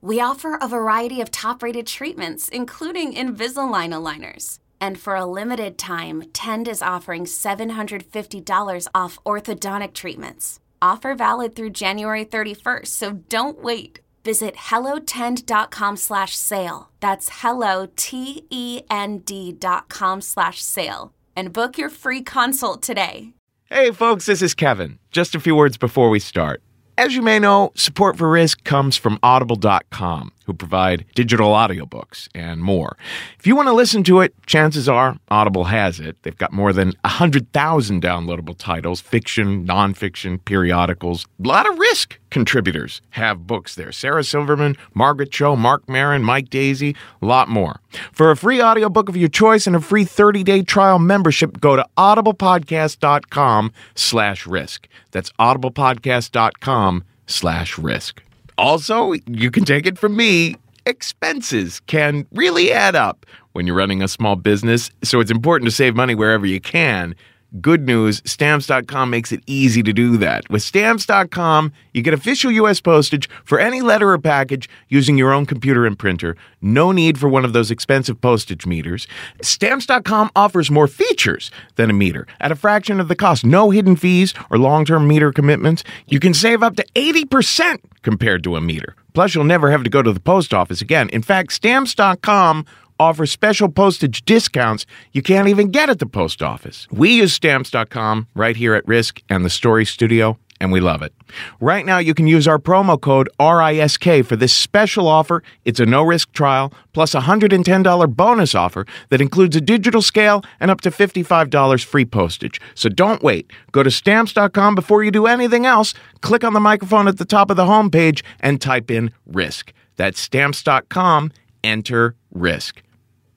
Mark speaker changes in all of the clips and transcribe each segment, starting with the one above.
Speaker 1: We offer a variety of top-rated treatments, including Invisalign aligners. And for a limited time, Tend is offering $750 off orthodontic treatments. Offer valid through January 31st, so don't wait. Visit hellotend.com slash sale. That's hello, T-E-N-D dot com slash sale. And book your free consult today.
Speaker 2: Hey, folks, this is Kevin. Just a few words before we start. As you may know, support for Risk comes from Audible.com, who provide digital audiobooks and more. If you want to listen to it, chances are Audible has it. They've got more than 100,000 downloadable titles, fiction, nonfiction, periodicals. A lot of Risk contributors have books there. Sarah Silverman, Margaret Cho, Marc Maron, Mike Daisey, a lot more. For a free audiobook of your choice and a free 30-day trial membership, go to audiblepodcast.com slash risk. That's audiblepodcast.com slash risk. Also, you can take it from me, expenses can really add up when you're running a small business, so it's important to save money wherever you can. Good news, stamps.com makes it easy to do that. With stamps.com, you get official US postage for any letter or package using your own computer and printer. No need for one of those expensive postage meters. Stamps.com offers more features than a meter at a fraction of the cost. No hidden fees or long term meter commitments. You can save up to 80% compared to a meter. Plus, you'll never have to go to the post office again. In fact, stamps.com offers special postage discounts you can't even get at the post office. We use stamps.com right here at Risk and the Story Studio, and we love it. Right now, you can use our promo code RISK for this special offer. It's a no risk trial plus a $110 bonus offer that includes a digital scale and up to $55 free postage. So don't wait. Go to stamps.com before you do anything else. Click on the microphone at the top of the homepage and type in risk. That's stamps.com. Enter risk.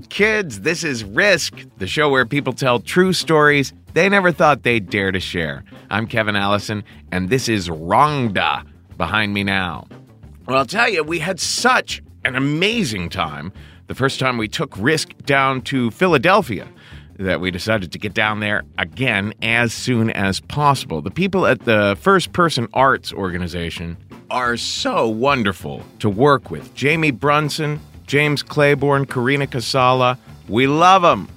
Speaker 2: Kids. This is Risk, the show where people tell true stories they never thought they'd dare to share. I'm Kevin Allison, and this is Rongda behind me now. Well, I'll tell you, we had such an amazing time the first time we took Risk down to Philadelphia that we decided to get down there again as soon as possible. The people at the First Person Arts organization are so wonderful to work with. Jamie Brunson, James Claiborne, Karina Casala, we love them.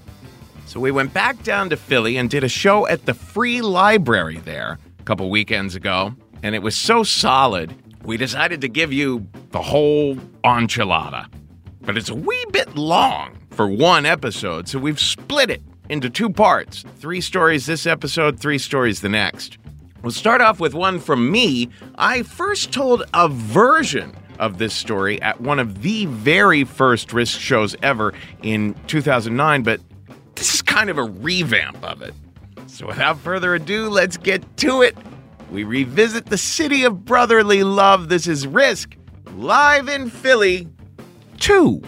Speaker 2: So we went back down to Philly and did a show at the Free Library there a couple weekends ago, and it was so solid, we decided to give you the whole enchilada. But it's a wee bit long for one episode, so we've split it into two parts three stories this episode, three stories the next. We'll start off with one from me. I first told a version of this story at one of the very first Risk shows ever in 2009, but this is kind of a revamp of it. So without further ado, let's get to it. We revisit the city of brotherly love. This is Risk, live in Philly 2.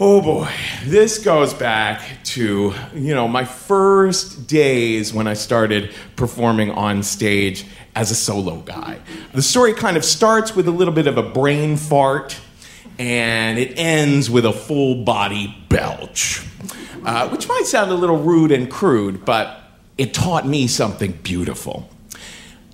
Speaker 2: Oh boy, this goes back to, you know, my first days when I started performing on stage as a solo guy. The story kind of starts with a little bit of a brain fart and it ends with a full body belch, uh, which might sound a little rude and crude, but it taught me something beautiful.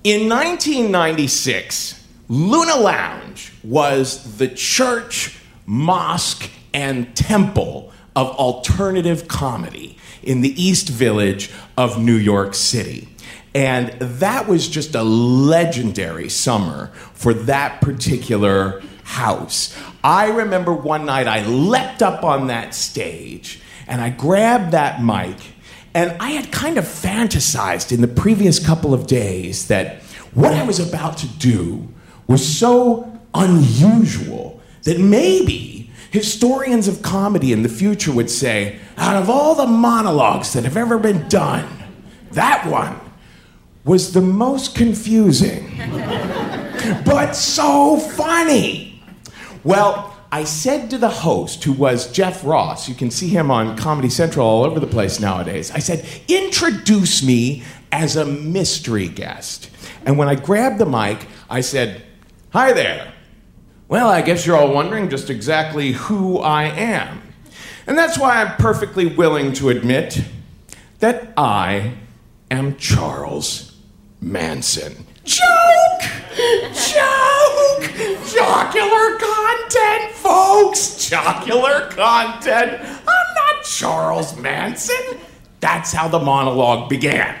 Speaker 2: In 1996, Luna Lounge was the church, mosque, and temple of alternative comedy in the East Village of New York City. And that was just a legendary summer for that particular house. I remember one night I leapt up on that stage and I grabbed that mic, and I had kind of fantasized in the previous couple of days that what I was about to do was so unusual that maybe Historians of comedy in the future would say, out of all the monologues that have ever been done, that one was the most confusing, but so funny. Well, I said to the host, who was Jeff Ross, you can see him on Comedy Central all over the place nowadays, I said, introduce me as a mystery guest. And when I grabbed the mic, I said, Hi there. Well, I guess you're all wondering just exactly who I am. And that's why I'm perfectly willing to admit that I am Charles Manson. Joke! Joke! Jocular content, folks! Jocular content! I'm not Charles Manson! That's how the monologue began.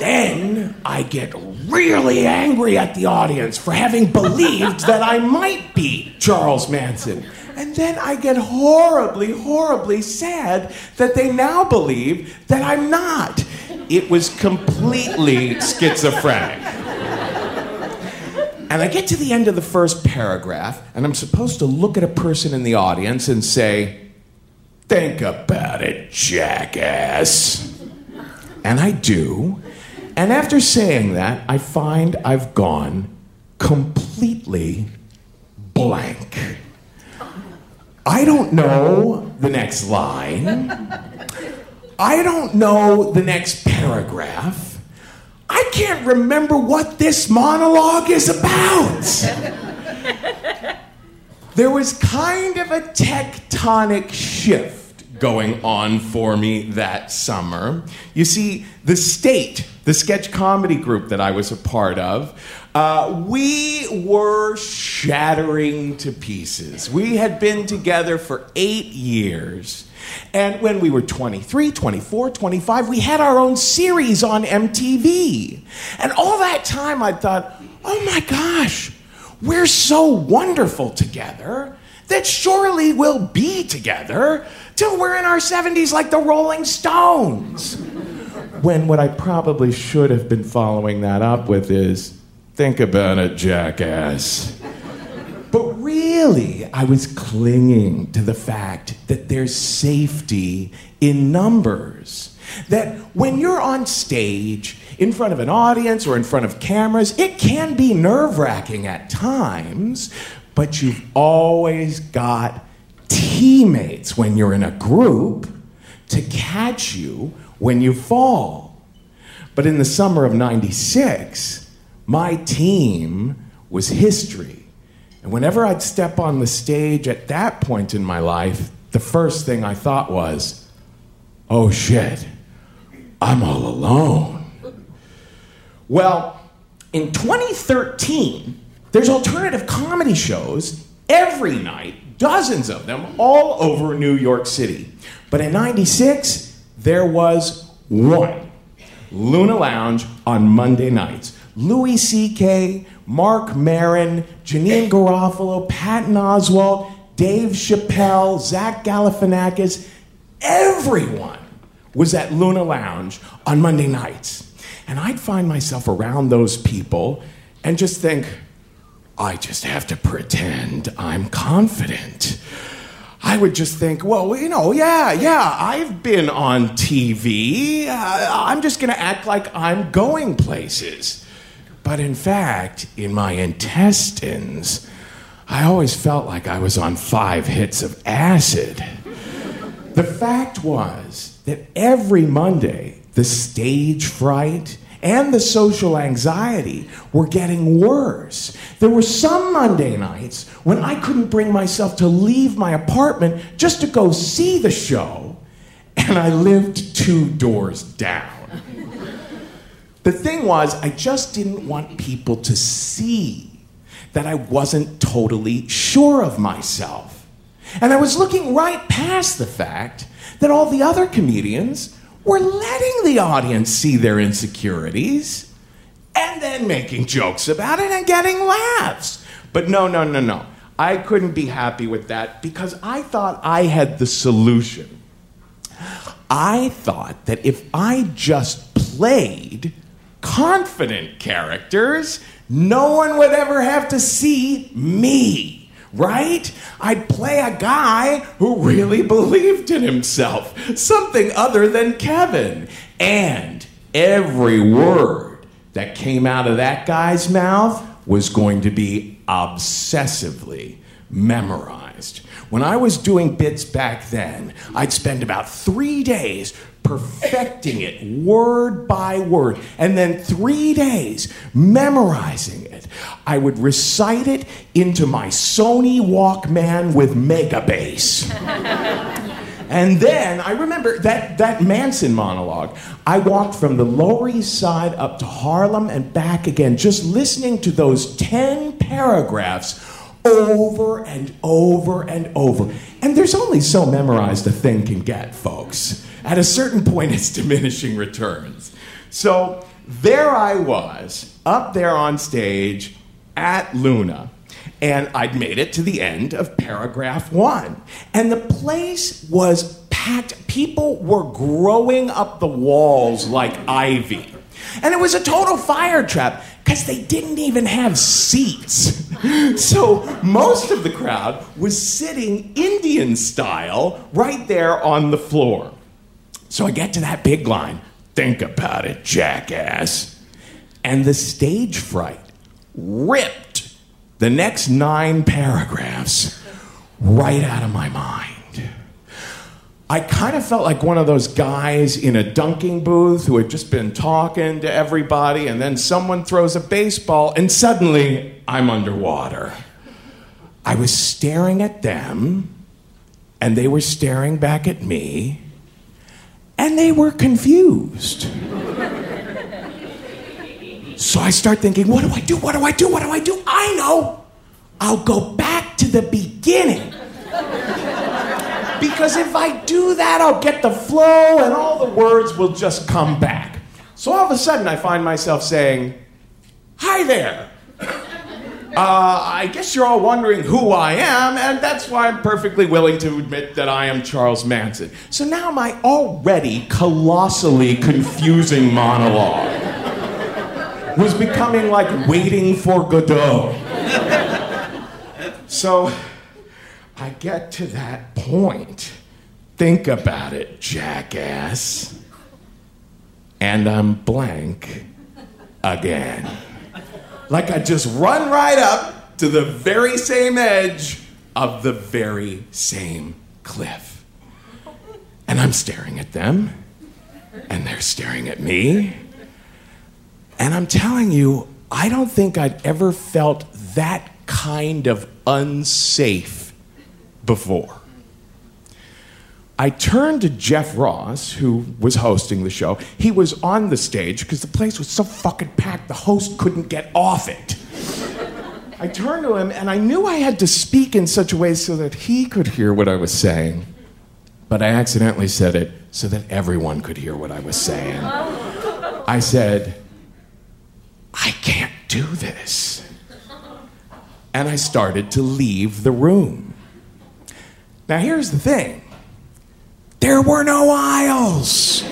Speaker 2: then I get really angry at the audience for having believed that I might be Charles Manson. And then I get horribly, horribly sad that they now believe that I'm not. It was completely schizophrenic. And I get to the end of the first paragraph, and I'm supposed to look at a person in the audience and say, Think about it, jackass. And I do. And after saying that, I find I've gone completely blank. I don't know the next line. I don't know the next paragraph. I can't remember what this monologue is about. there was kind of a tectonic shift going on for me that summer. You see, the state, the sketch comedy group that I was a part of, uh, we were shattering to pieces. We had been together for eight years. And when we were 23, 24, 25, we had our own series on MTV. And all that time I thought, oh my gosh, we're so wonderful together that surely we'll be together till we're in our 70s like the Rolling Stones. When what I probably should have been following that up with is think about it, jackass. But really, I was clinging to the fact that there's safety in numbers. That when you're on stage, in front of an audience or in front of cameras, it can be nerve wracking at times, but you've always got teammates when you're in a group to catch you when you fall. But in the summer of 96, my team was history. And whenever I'd step on the stage at that point in my life, the first thing I thought was, oh shit, I'm all alone. Well, in 2013, there's alternative comedy shows every night dozens of them all over New York City. But in 96, there was one Luna Lounge on Monday nights. Louis C.K., Marc Maron, Janeane Garofalo, Patton Oswalt, Dave Chappelle, Zach Galifianakis, everyone was at Luna Lounge on Monday nights. And I'd find myself around those people and just think, I just have to pretend I'm confident. I would just think, well, you know, yeah, yeah, I've been on TV. Uh, I'm just going to act like I'm going places. But in fact, in my intestines, I always felt like I was on five hits of acid. The fact was that every Monday, the stage fright and the social anxiety were getting worse. There were some Monday nights when I couldn't bring myself to leave my apartment just to go see the show, and I lived two doors down. the thing was, I just didn't want people to see that I wasn't totally sure of myself. And I was looking right past the fact that all the other comedians were letting the audience see their insecurities and then making jokes about it and getting laughs. But no, no, no, no. I couldn't be happy with that because I thought I had the solution. I thought that if I just played confident characters, no one would ever have to see me right? I'd play a guy who really believed in himself, something other than Kevin. And every word that came out of that guy's mouth was going to be obsessively memorized. When I was doing bits back then, I'd spend about three days perfecting it word by word, and then three days memorizing it. I would recite it into my Sony Walkman with Megabass. And then I remember that, that Manson monologue. I walked from the Lower East Side up to Harlem and back again, just listening to those 10 paragraphs over and over and over. And there's only so memorized a thing can get, folks. At a certain point, it's diminishing returns. So there I was, up there on stage at Luna, and I'd made it to the end of paragraph one. And the place was packed. People were growing up the walls like ivy. And it was a total fire trap because they didn't even have seats. so most of the crowd was sitting Indian style right there on the floor. So I get to that big line. Think about it, jackass. And the stage fright ripped the next nine paragraphs right out of my mind. I kind of felt like one of those guys in a dunking booth who had just been talking to everybody, and then someone throws a baseball, and suddenly I'm underwater. I was staring at them, and they were staring back at me and they were confused. so I start thinking, what do I do? What do I do? What do I do? I know. I'll go back to the beginning. because if I do that, I'll get the flow and all the words will just come back. So all of a sudden, I find myself saying, Hi there. Uh, I guess you're all wondering who I am, and that's why I'm perfectly willing to admit that I am Charles Manson. So now my already colossally confusing monologue was becoming like waiting for Godot. So I get to that point. Think about it, jackass. And I'm blank again like I just run right up to the very same edge of the very same cliff. And I'm staring at them, and they're staring at me. And I'm telling you, I don't think I'd ever felt that kind of unsafe before. I turned to Jeff Ross, who was hosting the show. He was on the stage because the place was so fucking packed, the host couldn't get off it. I turned to him and I knew I had to speak in such a way so that he could hear what I was saying, but I accidentally said it so that everyone could hear what I was saying. I said, I can't do this. And I started to leave the room. Now, here's the thing there were no aisles.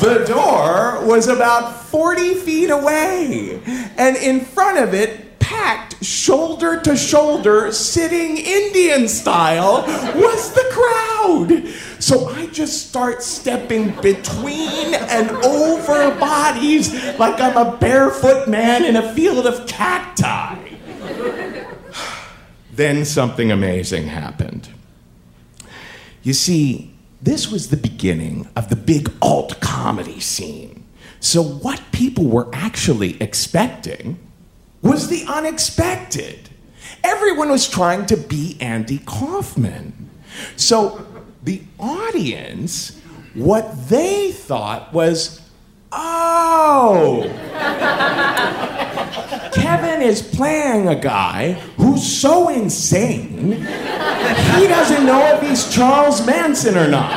Speaker 2: The door was about 40 feet away, and in front of it, packed shoulder to shoulder, sitting Indian style, was the crowd. So I just start stepping between and over bodies like I'm a barefoot man in a field of cacti. then something amazing happened. You see, this was the beginning of the big alt comedy scene. So, what people were actually expecting was the unexpected. Everyone was trying to be Andy Kaufman. So, the audience, what they thought was, oh, Kevin is playing a guy who's so insane, that he doesn't know if he's Charles Manson or not.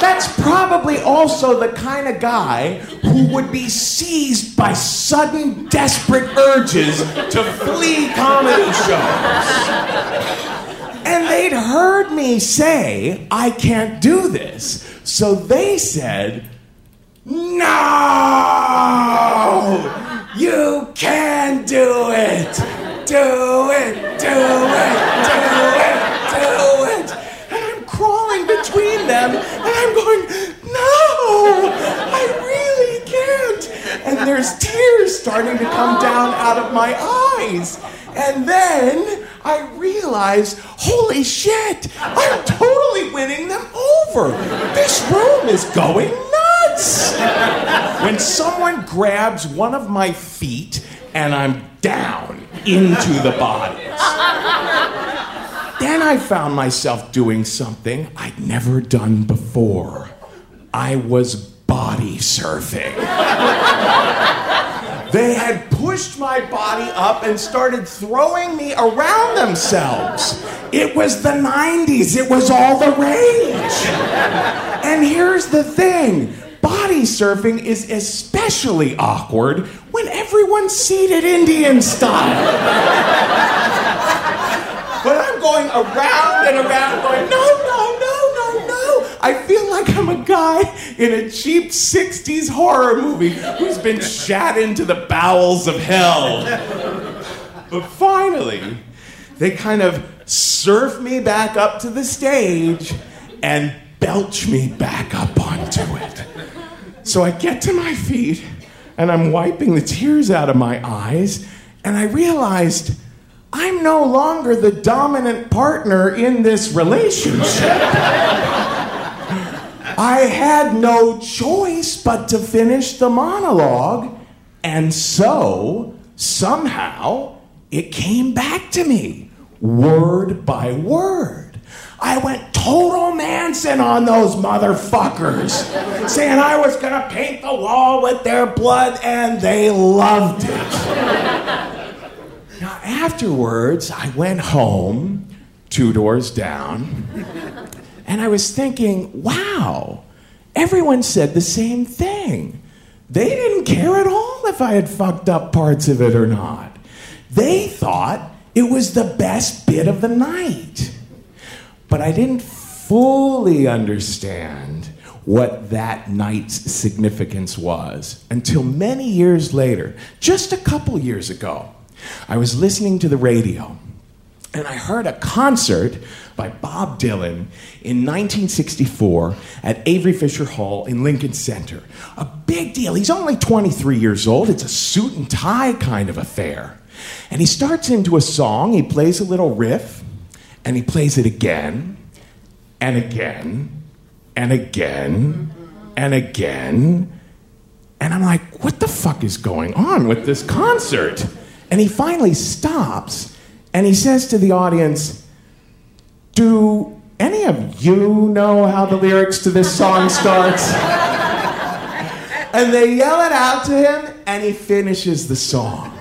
Speaker 2: That's probably also the kind of guy who would be seized by sudden desperate urges to flee comedy shows. And they'd heard me say, I can't do this. So they said, No! You can do it! Do it! Do it! Do it! Do it! And I'm crawling between them and I'm going, No! I really can't! And there's tears starting to come down out of my eyes. And then I realize, holy shit, I'm totally winning them over. This room is going nuts. When someone grabs one of my feet and I'm down into the bodies. Then I found myself doing something I'd never done before. I was body surfing. They had pushed my body up and started throwing me around themselves. It was the 90s, it was all the rage. And here's the thing body surfing is especially awkward when everyone's seated Indian style. but I'm going around and around, going, no, no, no, no, no. I feel like I'm a guy in a cheap 60s horror movie who's been shot into the bowels of hell. But finally, they kind of surf me back up to the stage and belch me back up onto it. So I get to my feet and I'm wiping the tears out of my eyes, and I realized I'm no longer the dominant partner in this relationship. I had no choice but to finish the monologue, and so somehow it came back to me, word by word. I went total Manson on those motherfuckers, saying I was gonna paint the wall with their blood, and they loved it. Now, afterwards, I went home, two doors down, and I was thinking, wow, everyone said the same thing. They didn't care at all if I had fucked up parts of it or not. They thought it was the best bit of the night. But I didn't fully understand what that night's significance was until many years later, just a couple years ago. I was listening to the radio and I heard a concert by Bob Dylan in 1964 at Avery Fisher Hall in Lincoln Center. A big deal. He's only 23 years old. It's a suit and tie kind of affair. And he starts into a song, he plays a little riff, and he plays it again and again and again and again. And I'm like, what the fuck is going on with this concert? And he finally stops and he says to the audience, Do any of you know how the lyrics to this song starts? and they yell it out to him and he finishes the song.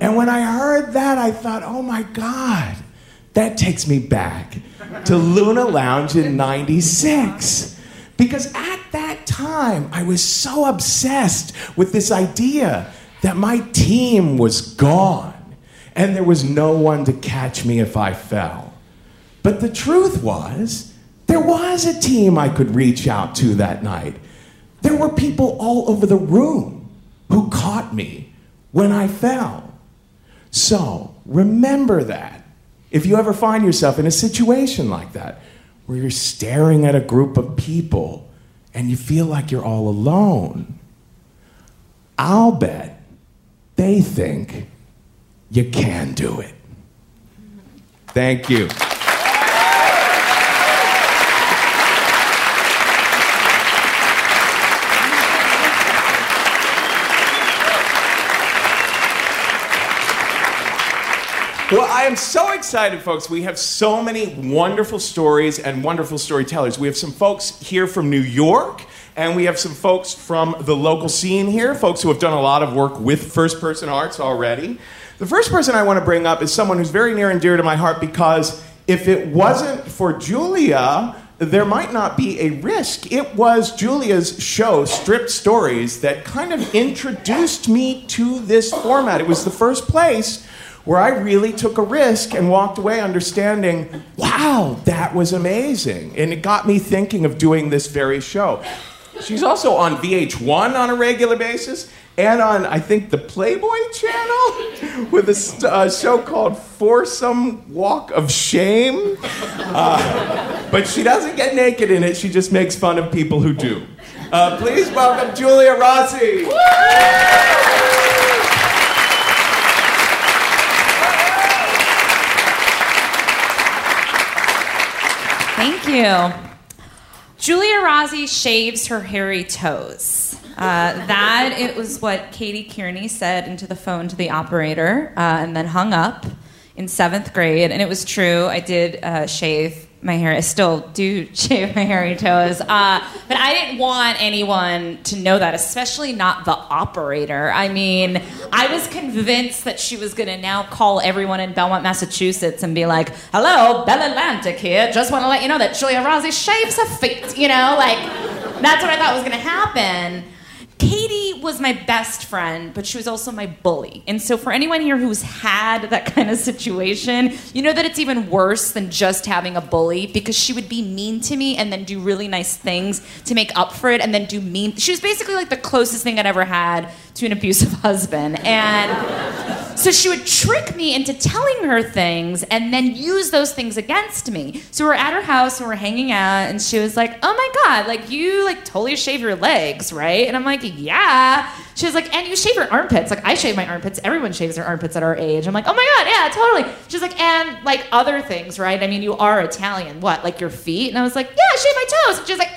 Speaker 2: And when I heard that, I thought, oh my God, that takes me back to Luna Lounge in 96. Because at that time, I was so obsessed with this idea that my team was gone and there was no one to catch me if I fell. But the truth was, There was a team I could reach out to that night. There were people all over the room who caught me when I fell. So remember that. If you ever find yourself in a situation like that, where you're staring at a group of people and you feel like you're all alone, I'll bet they think you can do it. Thank you. Well, I am so excited, folks. We have so many wonderful stories and wonderful storytellers. We have some folks here from New York, and we have some folks from the local scene here, folks who have done a lot of work with first person arts already. The first person I want to bring up is someone who's very near and dear to my heart because if it wasn't for Giulia, there might not be a risk. It was Giulia's show, Stripped Stories, that kind of introduced me to this format. It was the first place where I really took a risk and walked away understanding, wow, that was amazing. And it got me thinking of doing this very show. She's also on VH1 on a regular basis and on, I think, the Playboy channel with a show called Foursome Walk of Shame. Uh, but she doesn't get naked in it, she just makes fun of people who do. Uh, please welcome Giulia
Speaker 3: Rozzi. You. Giulia Rozzi shaves her hairy toes. Uh, that it was what Katie Kearney said into the phone to the operator, uh, and then hung up in seventh grade. And it was true. I did uh, shave my hair. I still do shave my hairy toes. Uh, but I didn't want anyone to know that, especially not the operator. I mean, I was convinced that she was going to now call everyone in Belmont, Massachusetts and be like, hello, Bell Atlantic here. Just want to let you know that Giulia Rozzi shaves her feet. You know, like, that's what I thought was going to happen. Katie was my best friend, but she was also my bully. And so, for anyone here who's had that kind of situation, you know that it's even worse than just having a bully because she would be mean to me and then do really nice things to make up for it and then do mean. She was basically like the closest thing I'd ever had to an abusive husband. And so she would trick me into telling her things and then use those things against me. So we're at her house and we're hanging out and she was like, "Oh my god, like you like totally shave your legs, right?" And I'm like, "Yeah." She was like, "And you shave your armpits." Like I shave my armpits. Everyone shaves their armpits at our age. I'm like, "Oh my god, yeah, totally." She's like, "And like other things, right? I mean, you are Italian. What? Like your feet?" And I was like, "Yeah, I shave my toes." And she was like,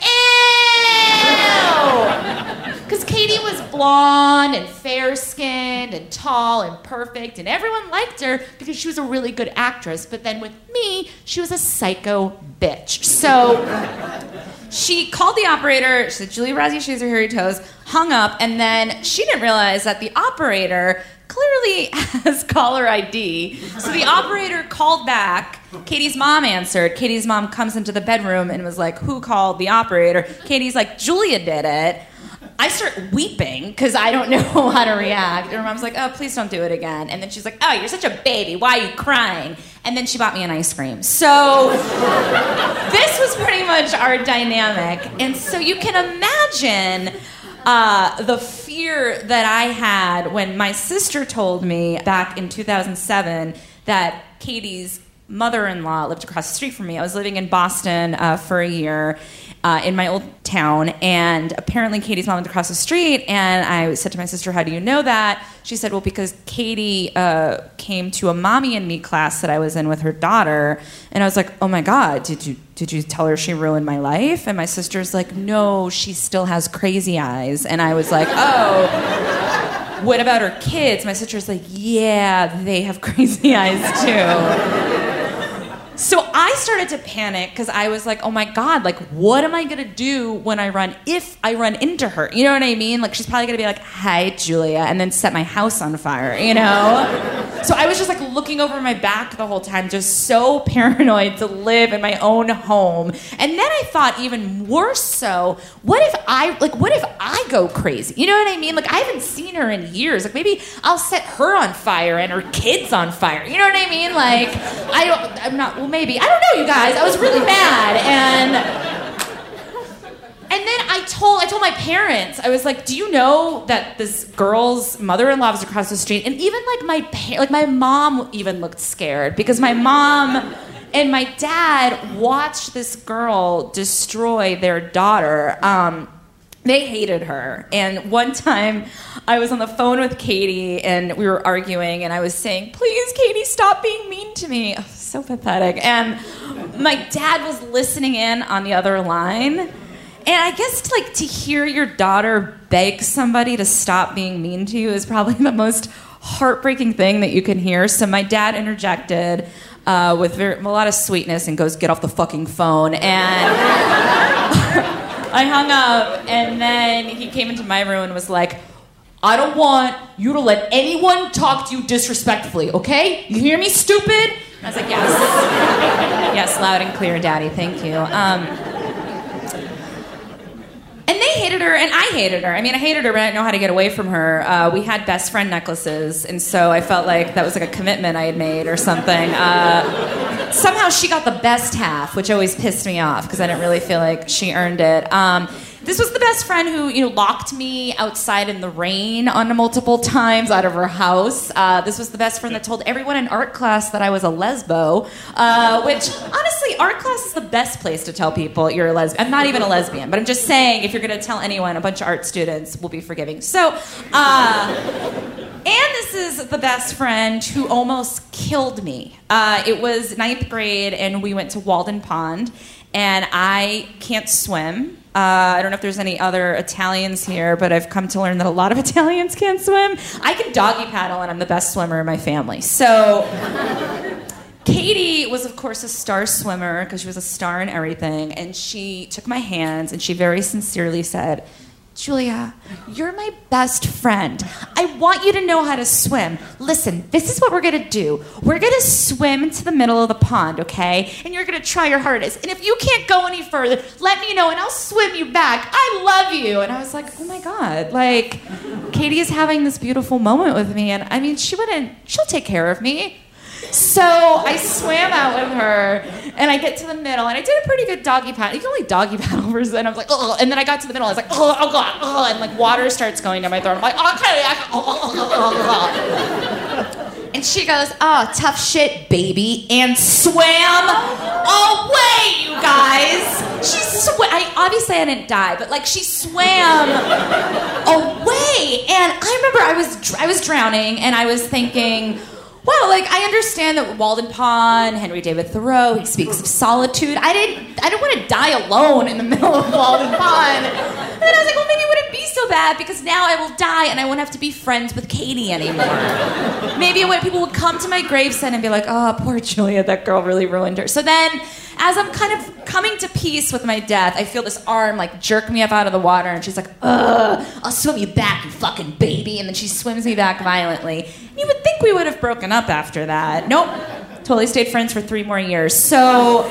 Speaker 3: "Ew." Because Katie was blonde and fair skinned and tall and perfect, and everyone liked her because she was a really good actress. But then with me, she was a psycho bitch. So she called the operator. She said, Julie Razzie shaves her hairy toes, hung up, and then she didn't realize that the operator clearly has caller ID. So the operator called back. Katie's mom answered. Katie's mom comes into the bedroom and was like, Who called the operator? Katie's like, Giulia did it. I start weeping because I don't know how to react. And her mom's like, oh, please don't do it again. And then she's like, oh, you're such a baby. Why are you crying? And then she bought me an ice cream. So this was pretty much our dynamic. And so you can imagine uh, the fear that I had when my sister told me back in 2007 that Katie's mother in law lived across the street from me. I was living in Boston uh, for a year uh, in my old town, and apparently Katie's mom lived across the street. And I said to my sister, "How do you know that?" She said, "Well, because Katie uh, came to a mommy and me class that I was in with her daughter." And I was like, "Oh my god, did you did you tell her she ruined my life?" And my sister's like, "No, she still has crazy eyes." And I was like, "Oh." What about her kids? My sister's like, yeah, they have crazy eyes too. So I started to panic because I was like, oh my God, like, what am I gonna do when I run, if I run into her? You know what I mean? Like, she's probably gonna be like, hi, Giulia, and then set my house on fire, you know? So I was just like looking over my back the whole time, just so paranoid to live in my own home. And then I thought, even worse so, what if I like what if I go crazy? You know what I mean? Like I haven't seen her in years. Like maybe I'll set her on fire and her kids on fire. You know what I mean? Like I don't I'm not well maybe. I don't know you guys. I was really mad and and then I told I told my parents I was like, "Do you know that this girl's mother-in-law was across the street?" And even like my pa- like my mom even looked scared because my mom and my dad watched this girl destroy their daughter. Um, they hated her. And one time I was on the phone with Katie and we were arguing, and I was saying, Please, Katie, stop being mean to me. So pathetic. And my dad was listening in on the other line. And I guess like to hear your daughter beg somebody to stop being mean to you is probably the most heartbreaking thing that you can hear. So my dad interjected uh, with very, a lot of sweetness and goes, "Get off the fucking phone." And I hung up, and then he came into my room and was like. I don't want you to let anyone talk to you disrespectfully, okay? You hear me, stupid? I was like, yes. yes, loud and clear, Daddy, thank you. Um, and they hated her, and I hated her. I mean, I hated her, but I didn't know how to get away from her. Uh, we had best friend necklaces, and so I felt like that was like a commitment I had made or something. Uh, somehow she got the best half, which always pissed me off because I didn't really feel like she earned it. Um, this was the best friend who, you know, locked me outside in the rain on multiple times out of her house. Uh, this was the best friend that told everyone in art class that I was a lesbo, uh, which honestly, art class is the best place to tell people you're a lesbian. I'm not even a lesbian, but I'm just saying if you're going to tell anyone, a bunch of art students will be forgiving. So, uh, and this is the best friend who almost killed me. Uh, it was ninth grade, and we went to Walden Pond, and I can't swim. Uh, I don't know if there's any other Italians here, but I've come to learn that a lot of Italians can't swim. I can doggy paddle, and I'm the best swimmer in my family. So, Katie was, of course, a star swimmer because she was a star in everything. And she took my hands and she very sincerely said, Giulia, you're my best friend. I want you to know how to swim. Listen, this is what we're gonna do. We're gonna swim into the middle of the pond, okay? And you're gonna try your hardest. And if you can't go any further, let me know and I'll swim you back. I love you. And I was like, oh my God. Like, Katie is having this beautiful moment with me. And I mean, she wouldn't, she'll take care of me. So I swam out with her, and I get to the middle, and I did a pretty good doggy paddle. You can only doggy paddle for and I was like, oh, and then I got to the middle, I was like, oh, oh god, oh, and like water starts going down my throat. I'm like, okay, I, oh, oh, oh, and she goes, oh, tough shit, baby, and swam away, you guys. She sw- I obviously I didn't die, but like she swam away, and I remember I was I was drowning, and I was thinking wow, like I understand that Walden Pond, Henry David Thoreau, he speaks of solitude. I didn't I didn't want to die alone in the middle of Walden Pond. And then I was like, well maybe it wouldn't be so bad because now I will die and I won't have to be friends with Katie anymore. maybe when people would come to my gravesite and be like, oh poor Giulia, that girl really ruined her. So then as I'm kind of coming to peace with my death, I feel this arm like jerk me up out of the water, and she's like, "Ugh, I'll swim you back, you fucking baby." And then she swims me back violently. And you would think we would have broken up after that. Nope, totally stayed friends for three more years. So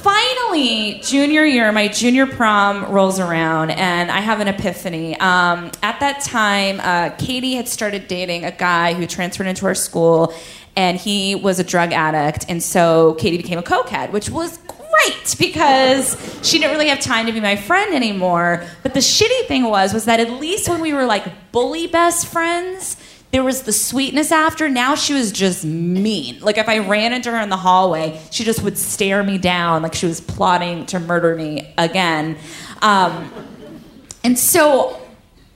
Speaker 3: finally, junior year, my junior prom rolls around, and I have an epiphany. Um, at that time, uh, Katie had started dating a guy who transferred into our school, and he was a drug addict, and so Katie became a cokehead, which was great because she didn't really have time to be my friend anymore. But the shitty thing was, was that at least when we were like bully best friends, there was the sweetness after. Now she was just mean. Like if I ran into her in the hallway, she just would stare me down like she was plotting to murder me again. Um, and so,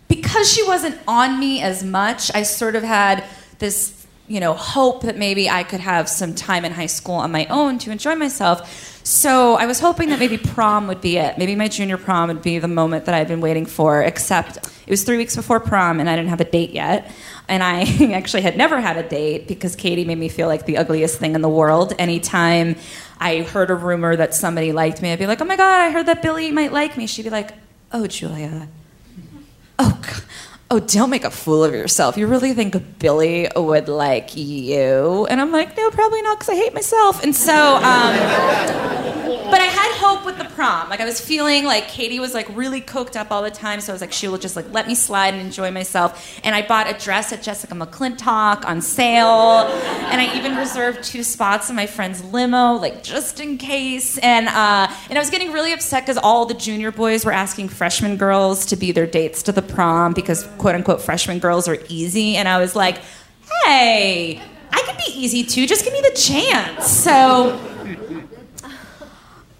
Speaker 3: because she wasn't on me as much, I sort of had this you know, hope that maybe I could have some time in high school on my own to enjoy myself. So I was hoping that maybe prom would be it. Maybe my junior prom would be the moment that I'd been waiting for, except it was three weeks before prom and I didn't have a date yet. And I actually had never had a date because Katie made me feel like the ugliest thing in the world. Anytime I heard a rumor that somebody liked me, I'd be like, oh my God, I heard that Billy might like me. She'd be like, oh, Giulia. Oh, God oh, don't make a fool of yourself. You really think Billy would like you? And I'm like, no, probably not, because I hate myself. And so, um, but I had hope with the prom. Like I was feeling like Katie was like really coked up all the time, so I was like, she will just like let me slide and enjoy myself. And I bought a dress at Jessica McClintock on sale, and I even reserved two spots in my friend's limo, like just in case. And uh, and I was getting really upset because all the junior boys were asking freshman girls to be their dates to the prom because quote unquote freshman girls are easy, and I was like, hey. I could be easy too. Just give me the chance. So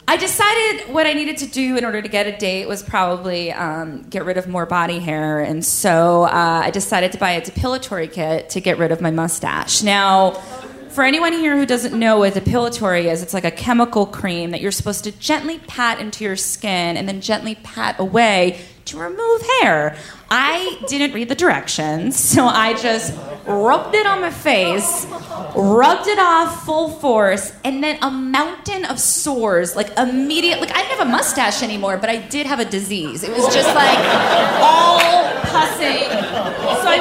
Speaker 3: I decided what I needed to do in order to get a date was probably um, get rid of more body hair, and so uh, I decided to buy a depilatory kit to get rid of my mustache. Now, for anyone here who doesn't know what depilatory is, it's like a chemical cream that you're supposed to gently pat into your skin and then gently pat away to remove hair. I didn't read the directions, so I just rubbed it on my face, rubbed it off full force, and then a mountain of sores, like immediate. Like I didn't have a mustache anymore, but I did have a disease. It was just like all pussing. So I,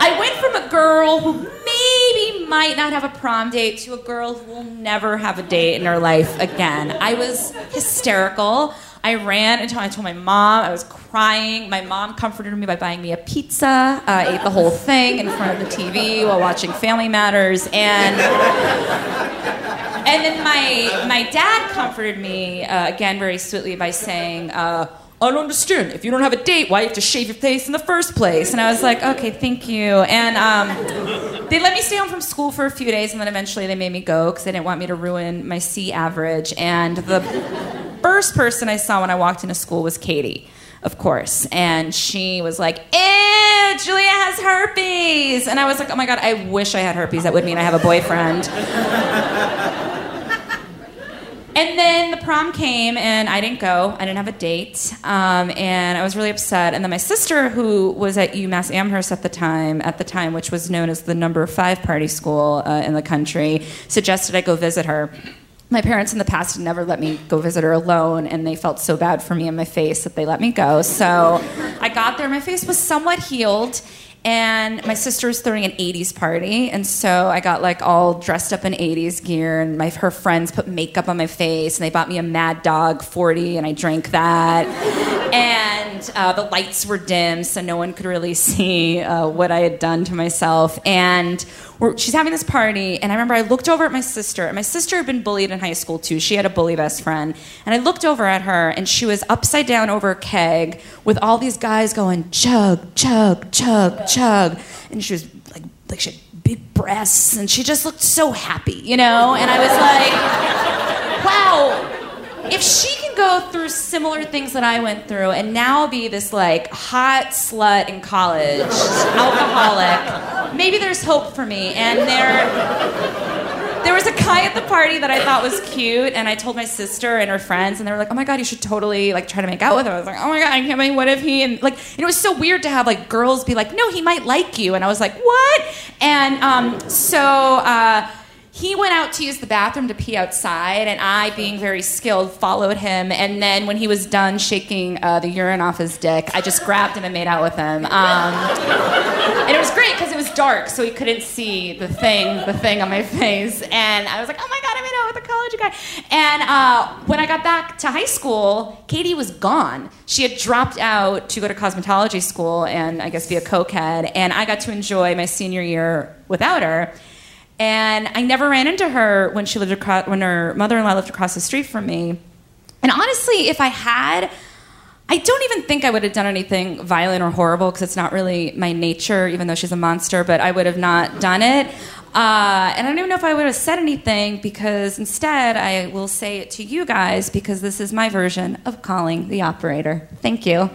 Speaker 3: I went from a girl who maybe might not have a prom date to a girl who will never have a date in her life again. I was hysterical. I ran until I told my mom. I was crying. My mom comforted me by buying me a pizza. Uh, I ate the whole thing in front of the TV while watching Family Matters, and and then my my dad comforted me uh, again very sweetly by saying. Uh, I don't understand. If you don't have a date, why you have to shave your face in the first place? And I was like, okay, thank you. And um, they let me stay home from school for a few days, and then eventually they made me go because they didn't want me to ruin my C average. And the first person I saw when I walked into school was Katie, of course. And she was like, ew, Giulia has herpes. And I was like, oh my God, I wish I had herpes. That would mean I have a boyfriend. And then the prom came, and I didn't go. I didn't have a date, um, and I was really upset. And then my sister, who was at UMass Amherst at the time, at the time, which was known as the number five party school uh, in the country, suggested I go visit her. My parents in the past had never let me go visit her alone, and they felt so bad for me and my face that they let me go. So I got there. My face was somewhat healed, and my sister was throwing an 80s party and so i got like all dressed up in 80s gear and my, her friends put makeup on my face and they bought me a mad dog 40 and i drank that and uh, the lights were dim so no one could really see uh, what i had done to myself and she's having this party and i remember i looked over at my sister and my sister had been bullied in high school too. She had a bully best friend and i looked over at her and she was upside down over a keg with all these guys going chug chug chug chug. And she was like like she had big breasts and she just looked so happy you know? And i was like wow if she can go through similar things that I went through and now be this like hot slut in college, alcoholic, maybe there's hope for me. And there, there was a guy at the party that I thought was cute, and I told my sister and her friends, and they were like, "Oh my god, you should totally like try to make out with him." I was like, "Oh my god, I can't believe what if he?" And like, it was so weird to have like girls be like, "No, he might like you," and I was like, "What?" And um, so. Uh, he went out to use the bathroom to pee outside, and I, being very skilled, followed him. And then when he was done shaking uh, the urine off his dick, I just grabbed him and made out with him. Um, and it was great because it was dark, so he couldn't see the thing, the thing on my face. And I was like, "Oh my god, I made out with a college guy!" And uh, when I got back to high school, Katie was gone. She had dropped out to go to cosmetology school and I guess be a cokehead. And I got to enjoy my senior year without her. And I never ran into her when she lived across, when her mother-in-law lived across the street from me. And honestly, if I had, I don't even think I would have done anything violent or horrible because it's not really my nature, even though she's a monster, but I would have not done it. Uh, and I don't even know if I would have said anything because instead I will say it to you guys because this is my version of calling the operator. Thank you.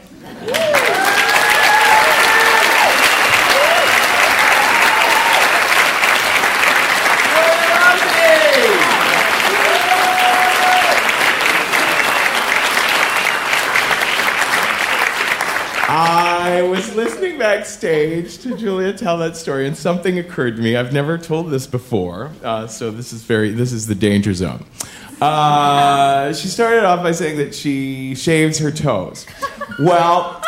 Speaker 2: I was listening backstage to Giulia tell that story, and something occurred to me. I've never told this before, uh, so this is very this is the danger zone. Uh, she started off by saying that she shaves her toes. Well,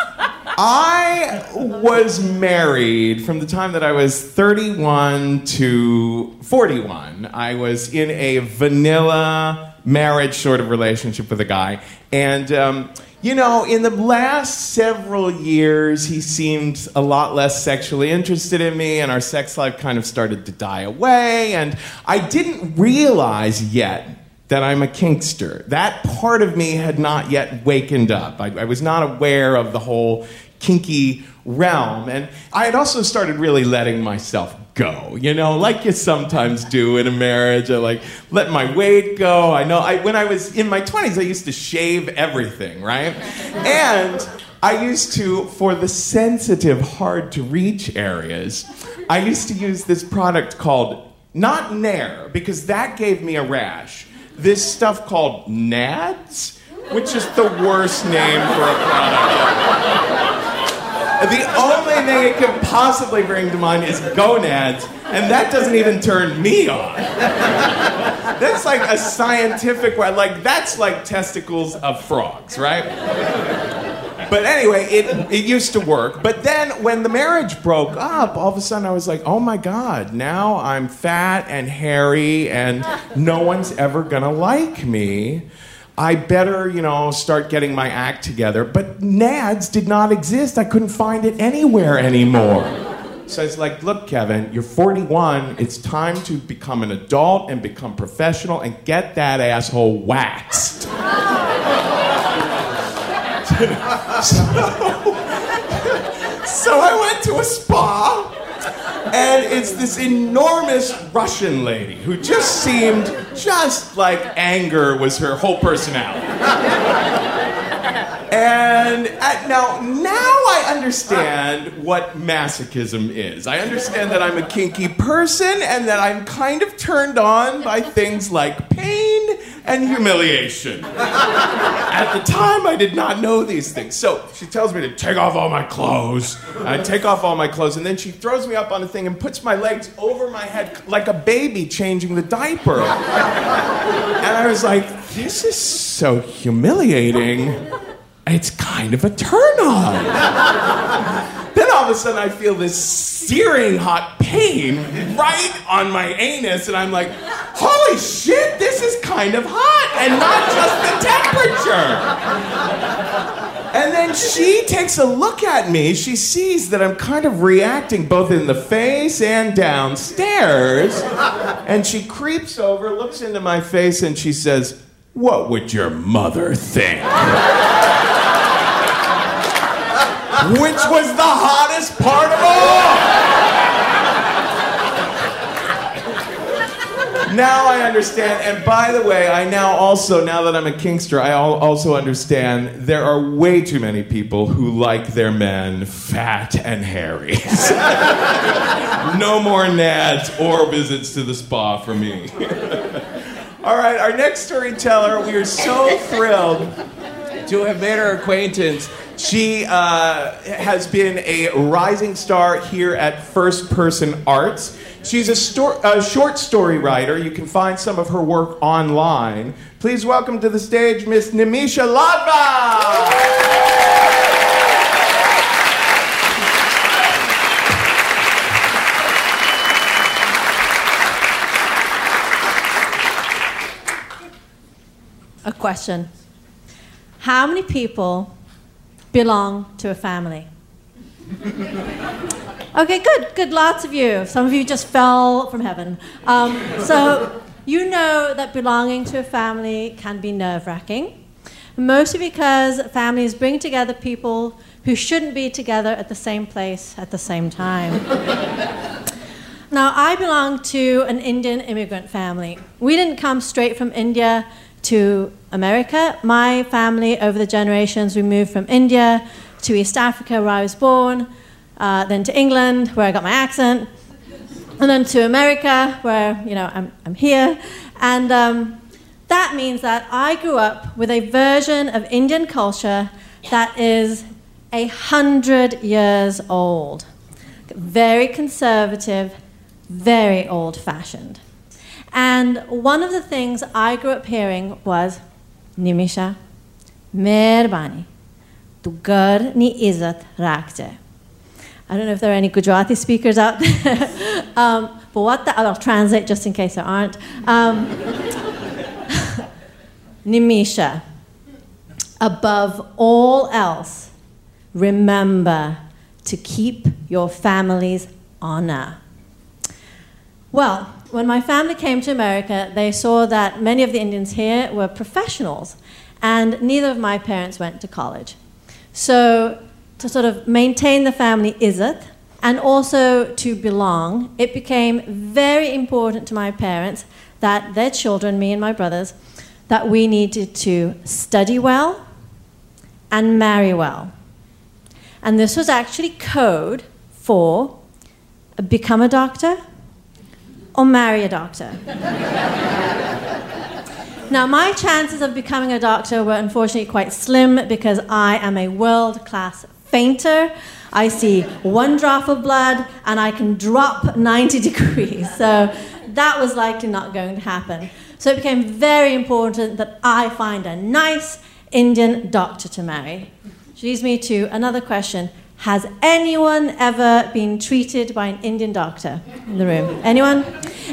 Speaker 2: I was married from the time that I was 31 to 41. I was in a vanilla marriage sort of relationship with a guy. And, um, you know, in the last several years, he seemed a lot less sexually interested in me, and our sex life kind of started to die away. And I didn't realize yet that I'm a kinkster. That part of me had not yet wakened up. I, I, was not aware of the whole kinky realm. And I had also started really letting myself go, you know, like you sometimes do in a marriage. I like let my weight go. I know I, when I was in my 20s, I used to shave everything, right? And I used to, for the sensitive, hard to reach areas, I used to use this product called, not Nair, because that gave me a rash. This stuff called Nads, which is the worst name for a product. The only thing it can possibly bring to mind is gonads, and that doesn't even turn me on. That's like a scientific way, like, that's like testicles of frogs, right? But anyway, it, it used to work. But then when the marriage broke up, all of a sudden I was like, oh my God, now I'm fat and hairy and no one's ever gonna like me. I better, you know, start getting my act together. But NADS did not exist. I couldn't find it anywhere anymore. So it's like, look, Kevin, you're 41. It's time to become an adult and become professional and get that asshole waxed. so, so I went to a spa and it's this enormous Russian lady who just seemed just like anger was her whole personality. And at, now, now I understand what masochism is. I understand that I'm a kinky person and that I'm kind of turned on by things like pain and humiliation. At the time, I did not know these things. So she tells me to take off all my clothes. I take off all my clothes, and then she throws me up on a thing and puts my legs over my head like a baby changing the diaper. And I was like, this is so humiliating. It's kind of a turn on. then all of a sudden, I feel this searing hot pain right on my anus, and I'm like, holy shit, this is kind of hot, and not just the temperature. And then she takes a look at me. She sees that I'm kind of reacting both in the face and downstairs. And she creeps over, looks into my face, and she says, What would your mother think? Which was the hottest part of all. now I understand, and by the way, I now also, now that I'm a kinkster, I also understand there are way too many people who like their men fat and hairy. no more nads or visits to the spa for me. all right, our next storyteller, we are so thrilled to have made her acquaintance. She uh, has been a rising star here at First Person Arts. She's a, sto- a, short story writer. You can find some of her work online. Please welcome to the stage Miss Nimisha Ladva.
Speaker 4: A question. How many people belong to a family? okay, good, good. Lots of you. Some of you just fell from heaven. Um, so you know that belonging to a family can be nerve wracking, mostly because families bring together people who shouldn't be together at the same place at the same time. now, I belong to an Indian immigrant family. We didn't come straight from India to America. My family, over the generations, we moved from India to East Africa, where I was born, uh, then to England, where I got my accent, and then to America, where you know I'm, I'm here. And um, that means that I grew up with a version of Indian culture that is a hundred years old, very conservative, very old-fashioned. And one of the things I grew up hearing was, Nimisha, Merbani, to gur ni izzat rakte. I don't know if there are any Gujarati speakers out there, um, but what the, I'll translate just in case there aren't. Um, Nimisha, above all else, remember to keep your family's honor. Well, when my family came to America, they saw that many of the Indians here were professionals, and neither of my parents went to college. So, to sort of maintain the family izzat and also to belong, it became very important to my parents that their children, me and my brothers, that we needed to study well and marry well. And this was actually code for become a doctor or marry a doctor. now, my chances of becoming a doctor were unfortunately quite slim because I am a world class fainter. I see one drop of blood and I can drop 90 degrees. So that was likely not going to happen. So it became very important that I find a nice Indian doctor to marry. Which leads me to another question. Has anyone ever been treated by an Indian doctor in the room? Anyone?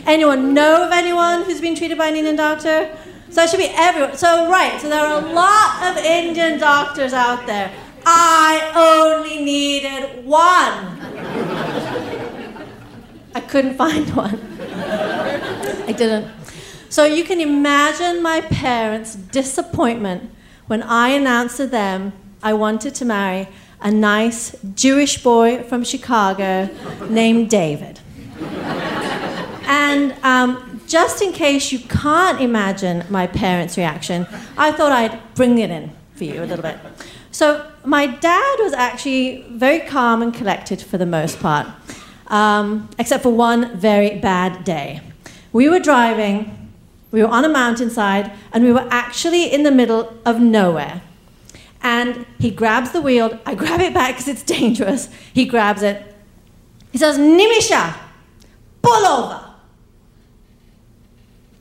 Speaker 4: Anyone know of anyone who's been treated by an Indian doctor? So it should be everyone. So, right, so there are a lot of Indian doctors out there. I only needed one. I couldn't find one. I didn't. So you can imagine my parents' disappointment when I announced to them I wanted to marry a nice Jewish boy from Chicago named David. and um, just in case you can't imagine my parents' reaction, I thought I'd bring it in for you a little bit. So, my dad was actually very calm and collected for the most part, um, except for one very bad day. We were driving, we were on a mountainside, and we were actually in the middle of nowhere. And he grabs the wheel, I grab it back because it's dangerous. He grabs it. He says, Nimisha, pull over.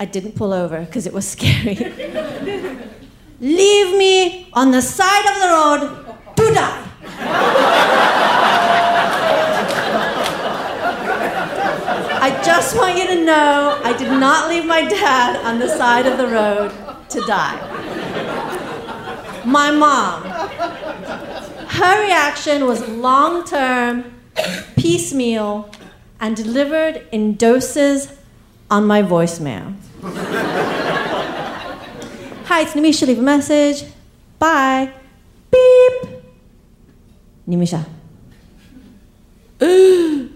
Speaker 4: I didn't pull over because it was scary. Leave me on the side of the road to die. I just want you to know I did not leave my dad on the side of the road to die. My mom, her reaction was long term, piecemeal, and delivered in doses on my voicemail. Hi, it's Nimisha. Leave a message. Bye. Beep. Nimisha.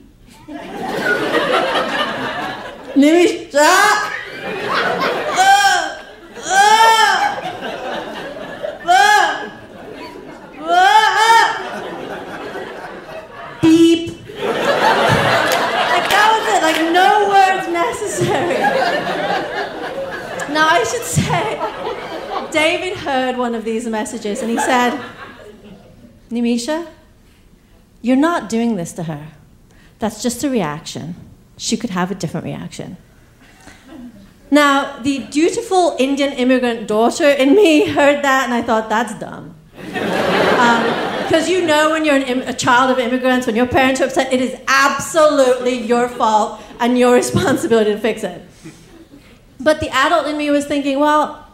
Speaker 4: Nimisha. Beep. Like no words necessary. Now I should say, David heard one of these messages and he said, Nimisha, you're not doing this to her. That's just a reaction. She could have a different reaction. Now, the dutiful Indian immigrant daughter in me heard that and I thought, that's dumb. Um, Because you know, when you're Im- a child of immigrants, when your parents are upset, it is absolutely your fault and your responsibility to fix it. But the adult in me was thinking, well,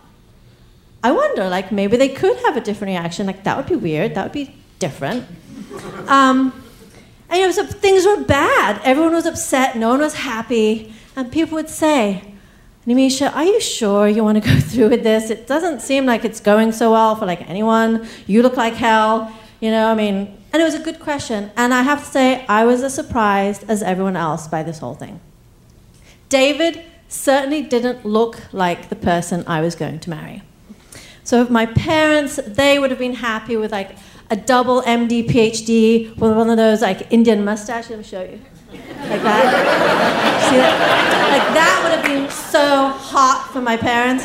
Speaker 4: I wonder, like, maybe they could have a different reaction. Like, that would be weird. That would be different. Um, and you know, so things were bad. Everyone was upset. No one was happy. And people would say, Nimisha, are you sure you want to go through with this? It doesn't seem like it's going so well for like anyone. You look like hell. You know, I mean, and it was a good question. And I have to say, I was as surprised as everyone else by this whole thing. David certainly didn't look like the person I was going to marry. So if my parents, they would have been happy with like a double MD PhD with one of those like Indian mustaches. Let me show you. Like that. See that? Like that would have been so hot for my parents.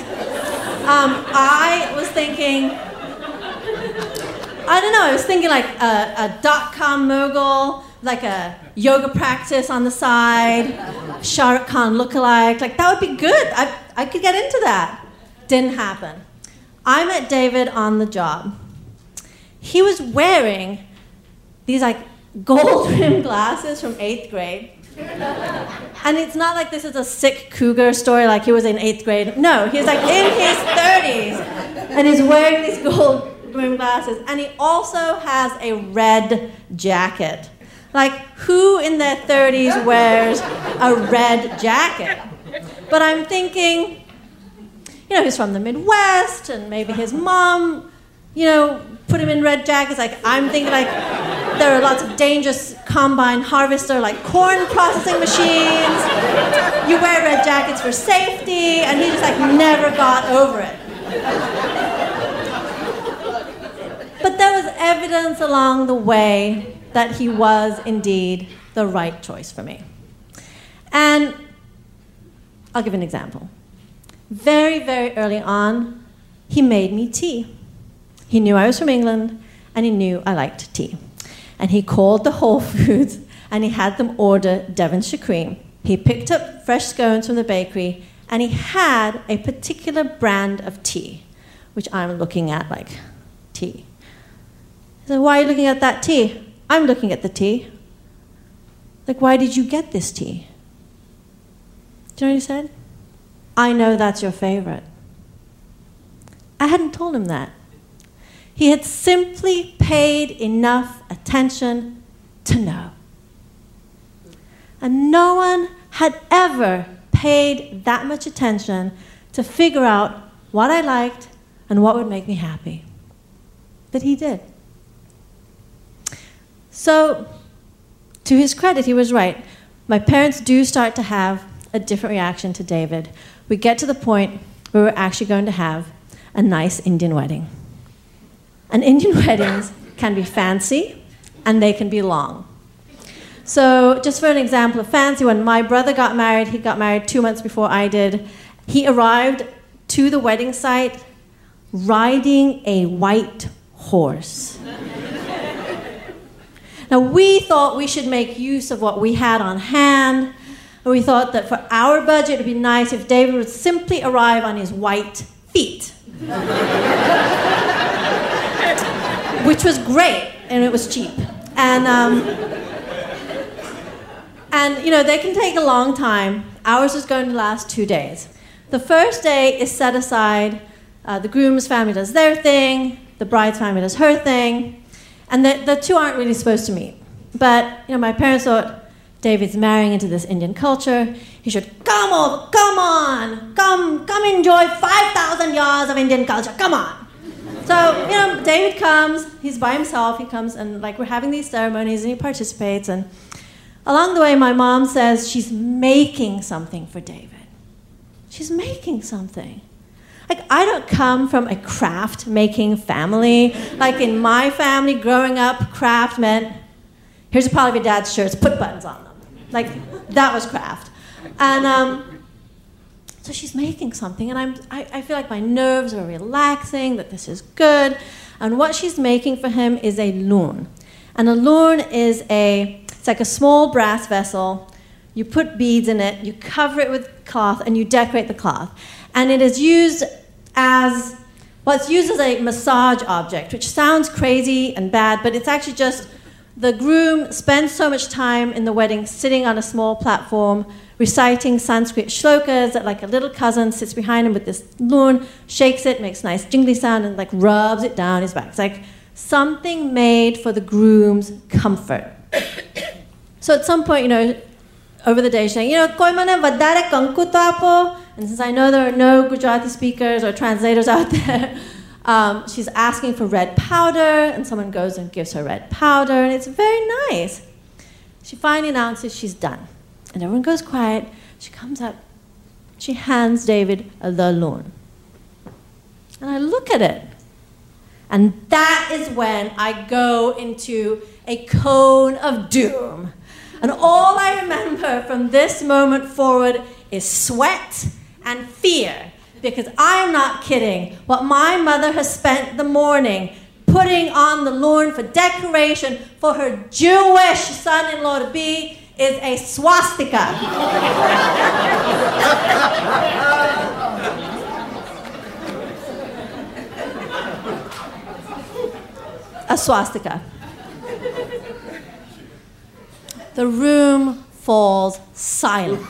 Speaker 4: Um, I was thinking, I don't know, I was thinking like a, a dot com mogul, like a yoga practice on the side, Shah Rukh Khan lookalike. Like that would be good. I, I could get into that. Didn't happen. I met David on the job. he was wearing these like gold rimmed glasses from eighth grade. and it's not like this is a sick cougar story like he was in eighth grade. No, he's like in his 30s and he's wearing these gold rimmed glasses. And he also has a red jacket. Like, who in their 30s wears a red jacket? But I'm thinking, you know, he's from the Midwest, and maybe his mom, you know, put him in red jackets. Like, I'm thinking, like, there are lots of dangerous combine harvester, like corn processing machines. You wear red jackets for safety, and he just, like, never got over it. But there was evidence along the way that he was indeed the right choice for me. And I'll give an example. Very, very early on, he made me tea. He knew I was from England, and he knew I liked tea. And he called the Whole Foods and he had them order Devonshire cream. He picked up fresh scones from the bakery and he had a particular brand of tea, which I'm looking at like tea. Why are you looking at that tea? I'm looking at the tea. Like, why did you get this tea? Do you know what he said? I know that's your favorite. I hadn't told him that. He had simply paid enough attention to know. And no one had ever paid that much attention to figure out what I liked and what would make me happy. But he did. So, to his credit, he was right. My parents do start to have a different reaction to David. We get to the point where we're actually going to have a nice Indian wedding. And Indian weddings can be fancy and they can be long. So, just for an example of fancy, when my brother got married, he got married two months before I did. He arrived to the wedding site riding a white horse. Now, we thought we should make use of what we had on hand. And we thought that for our budget, it would be nice if David would simply arrive on his white feet. Which was great, and it was cheap. And, um, and, you know, they can take a long time. Ours is going to last two days. The first day is set aside. Uh, the groom's family does their thing, the bride's family does her thing, and the, the two aren't really supposed to meet. But, you know, my parents thought David's marrying into this Indian culture. He should come over, come on, come, come enjoy 5,000 years of Indian culture, come on. So, you know, David comes, he's by himself, he comes, and like we're having these ceremonies, and he participates, and Along the way, my mom says she's making something for David. She's making something. Like, I don't come from a craft making family. Like, in my family, growing up, craft meant here's a pile of your dad's shirts, put buttons on them. Like, that was craft. And um, so she's making something, and I'm, I, I feel like my nerves are relaxing, that this is good. And what she's making for him is a loon. And a loon is a it's like a small brass vessel. You put beads in it, you cover it with cloth, and you decorate the cloth. And it is used as well, used as a massage object, which sounds crazy and bad, but it's actually just the groom spends so much time in the wedding sitting on a small platform reciting Sanskrit shlokas that like a little cousin sits behind him with this loon, shakes it, makes nice jingly sound, and like rubs it down his back. It's like something made for the groom's comfort. So at some point, you know, over the day, she's saying, you know, koi mane vadare. And since I know there are no Gujarati speakers or translators out there, um, she's asking for red powder, and someone goes and gives her red powder, and it's very nice. She finally announces she's done, and everyone goes quiet. She comes up, she hands David a loon, and I look at it, and that is when I go into a cone of doom. And all I remember from this moment forward is sweat and fear. Because I'm not kidding. What my mother has spent the morning putting on the loon for decoration for her Jewish son in law to be is a swastika. a swastika. The room falls silent.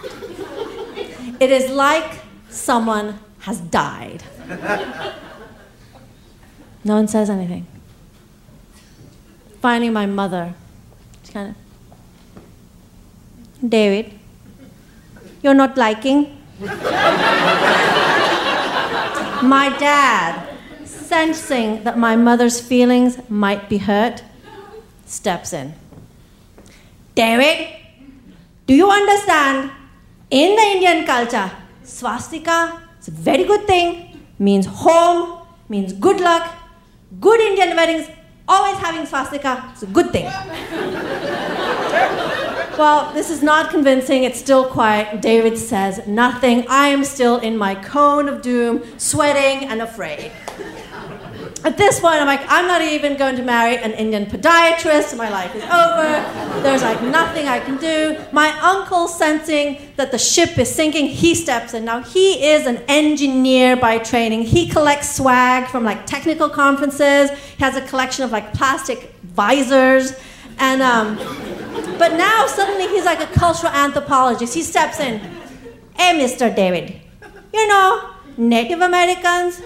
Speaker 4: It is like someone has died. No one says anything. Finally, my mother, she kind of, David, you're not liking? my dad, sensing that my mother's feelings might be hurt, steps in. David, do you understand? In the Indian culture, swastika is a very good thing, means home, means good luck. Good Indian weddings, always having swastika is a good thing. well, this is not convincing. It's still quiet. David says nothing. I am still in my cone of doom, sweating and afraid. At this point, I'm like, I'm not even going to marry an Indian podiatrist. My life is over. There's like nothing I can do. My uncle, sensing that the ship is sinking, he steps in. Now, he is an engineer by training. He collects swag from like technical conferences. He has a collection of like plastic visors. And, um, but now suddenly he's like a cultural anthropologist. He steps in. Hey, Mr. David, you know, Native Americans,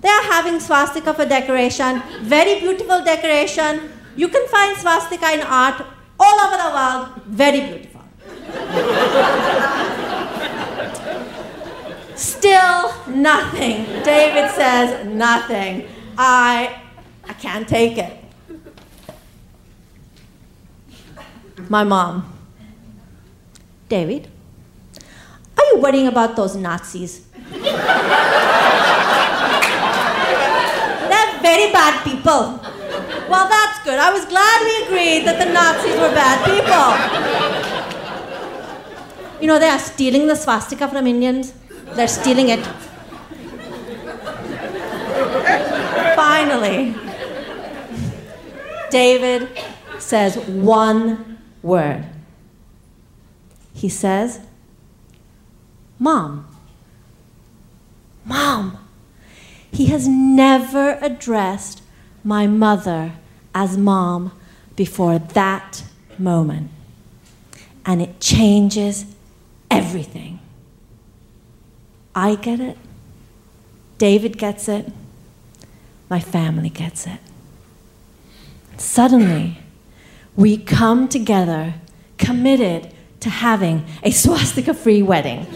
Speaker 4: they are having swastika for decoration, very beautiful decoration. You can find swastika in art all over the world, very beautiful. Still nothing. David says nothing. I I can't take it. My mom. David, are you worrying about those Nazis? They're very bad people. Well, that's good. I was glad we agreed that the Nazis were bad people. You know, they are stealing the swastika from Indians. They're stealing it. Finally, David says one word. He says, Mom. Mom. He has never addressed my mother as mom before that moment. And it changes everything. I get it. David gets it. My family gets it. Suddenly, we come together committed to having a swastika free wedding.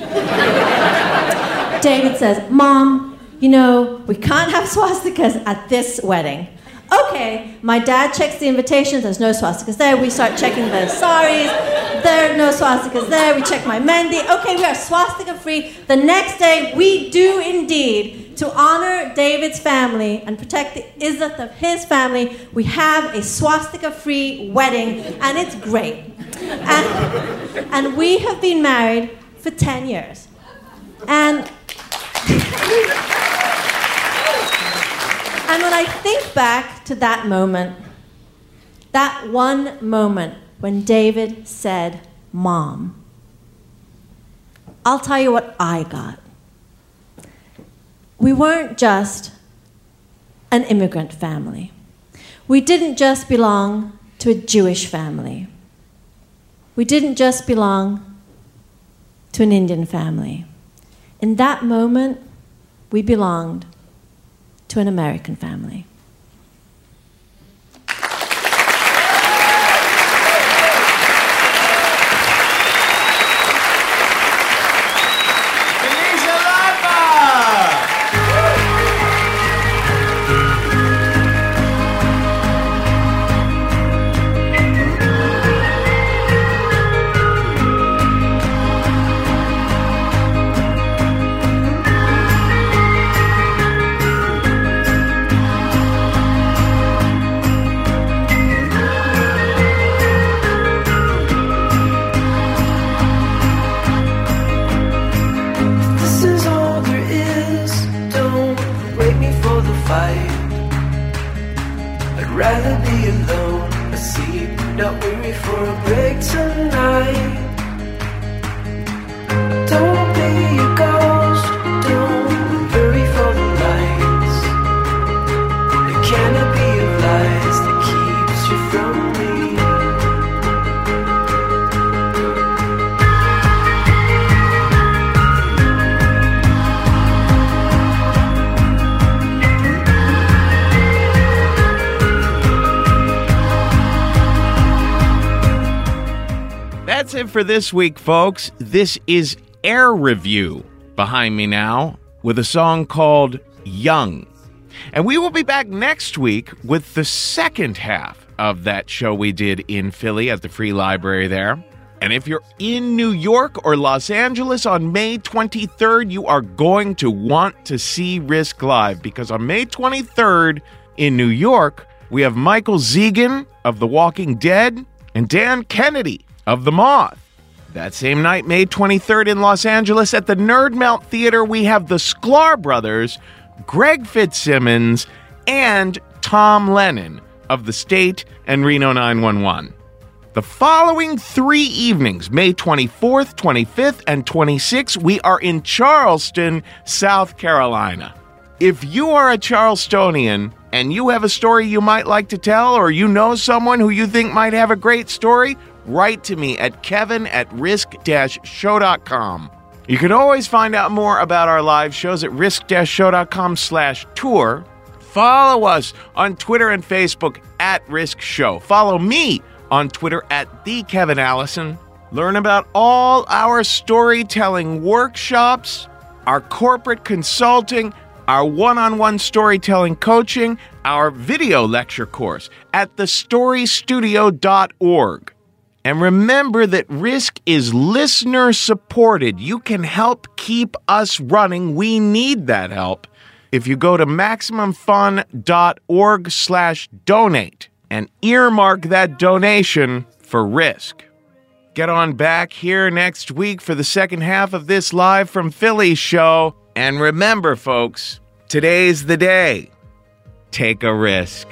Speaker 4: David says, Mom, you know, we can't have swastikas at this wedding. Okay, my dad checks the invitations, there's no swastikas there. We start checking the saris, there are no swastikas there. We check my mehndi. Okay, we are swastika free. The next day, we do indeed, to honor David's family and protect the izzat of his family, we have a swastika free wedding, and it's great. And, and we have been married for 10 years. And and when I think back to that moment, that one moment when David said, Mom, I'll tell you what I got. We weren't just an immigrant family. We didn't just belong to a Jewish family. We didn't just belong to an Indian family. In that moment, we belonged to an American family.
Speaker 2: That's it for this week, folks. This is Air Review behind me now with a song called Young. And we will be back next week with the second half of that show we did in Philly at the Free Library there. And if you're in New York or Los Angeles on May 23rd, you are going to want to see Risk Live because on May 23rd in New York, we have Michael Zegen of The Walking Dead and Dan Kennedy of The Moth. That same night, May 23rd in Los Angeles at the Nerd Melt Theater, we have the Sklar brothers, Greg Fitzsimmons, and Tom Lennon of The State and Reno 911. The following three evenings, May 24th, 25th, and 26th, we are in Charleston, South Carolina. If you are a Charlestonian and you have a story you might like to tell, or you know someone who you think might have a great story, write to me at kevin at risk show.com. You can always find out more about our live shows at risk-show.com slash tour. Follow us on Twitter and Facebook at Risk Show. Follow me on Twitter at the Kevin Allison. Learn about all our storytelling workshops, our corporate consulting, our one on one storytelling coaching, our video lecture course at thestorystudio.org. And remember that Risk is listener supported. You can help keep us running. We need that help. If you go to maximumfun.org slash donate and earmark that donation for Risk. Get on back here next week for the second half of this Live from Philly show. And remember, folks, today's the day. Take a risk.